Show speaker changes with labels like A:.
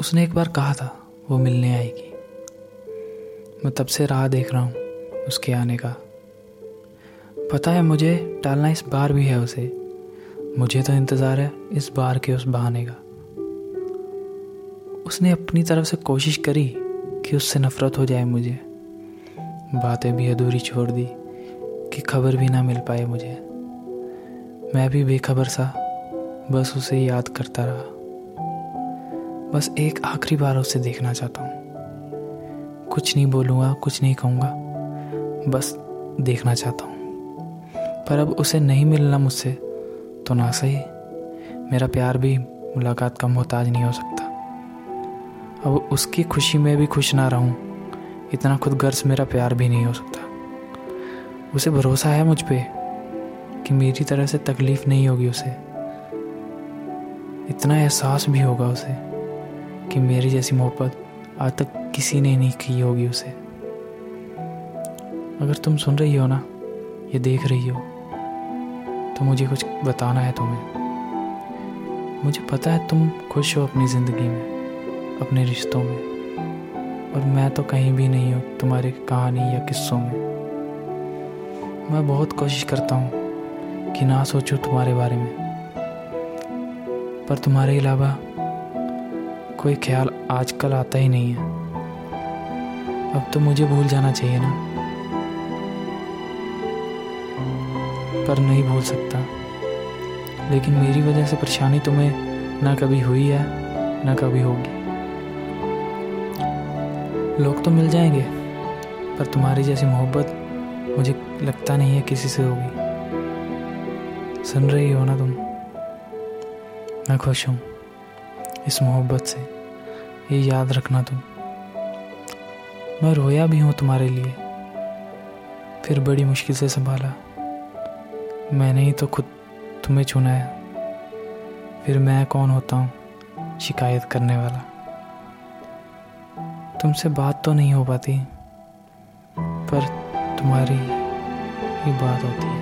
A: उसने एक बार कहा था, वो मिलने आएगी। मैं तब से राह देख रहा हूँ उसके आने का। पता है मुझे टालना इस बार भी है उसे। मुझे तो इंतज़ार है इस बार के उस बहाने का। उसने अपनी तरफ़ से कोशिश करी कि उससे नफ़रत हो जाए मुझे। बातें भी अधूरी छोड़ दी कि खबर भी ना मिल पाए मुझे। मैं भी बेखबर सा, बस उसे याद करता रहा। बस एक आखिरी बार उसे देखना चाहता हूँ। कुछ नहीं बोलूँगा, कुछ नहीं कहूँगा, बस देखना चाहता हूँ। पर अब उसे नहीं मिलना मुझसे तो ना सही। मेरा प्यार भी मुलाकात का मोहताज नहीं हो सकता। अब उसकी खुशी में भी खुश ना रहूँ, इतना खुद गर्ज मेरा प्यार भी नहीं हो सकता। उसे भरोसा है मुझ पर कि मेरी तरह से तकलीफ़ नहीं होगी उसे। इतना एहसास भी होगा उसे। कि मेरी जैसी मोहब्बत आज तक किसी ने नहीं की होगी उसे। अगर तुम सुन रही हो ना, ये देख रही हो तो मुझे कुछ बताना है तुम्हें। मुझे पता है तुम खुश हो अपनी ज़िंदगी में, अपने रिश्तों में, और मैं तो कहीं भी नहीं हूँ तुम्हारी कहानी या किस्सों में। मैं बहुत कोशिश करता हूँ कि ना सोचूं तुम्हारे बारे में, पर तुम्हारे अलावा कोई ख्याल आजकल आता ही नहीं है। अब तो मुझे भूल जाना चाहिए ना। पर नहीं भूल सकता। लेकिन मेरी वजह से परेशानी तुम्हें ना कभी हुई है, ना कभी होगी। लोग तो मिल जाएँगे, पर तुम्हारी जैसी मोहब्बत मुझे लगता नहीं है किसी से होगी। सुन रही हो ना तुम? मैं खुश हूँ। इस मोहब्बत से। ये याद रखना तुम। मैं रोया भी हूँ तुम्हारे लिए। फिर बड़ी मुश्किल से संभाला। मैंने ही तो खुद तुम्हें चुना है फिर मैं कौन होता हूँ शिकायत करने वाला? तुमसे बात तो नहीं हो पाती, पर तुम्हारी ही बात होती है।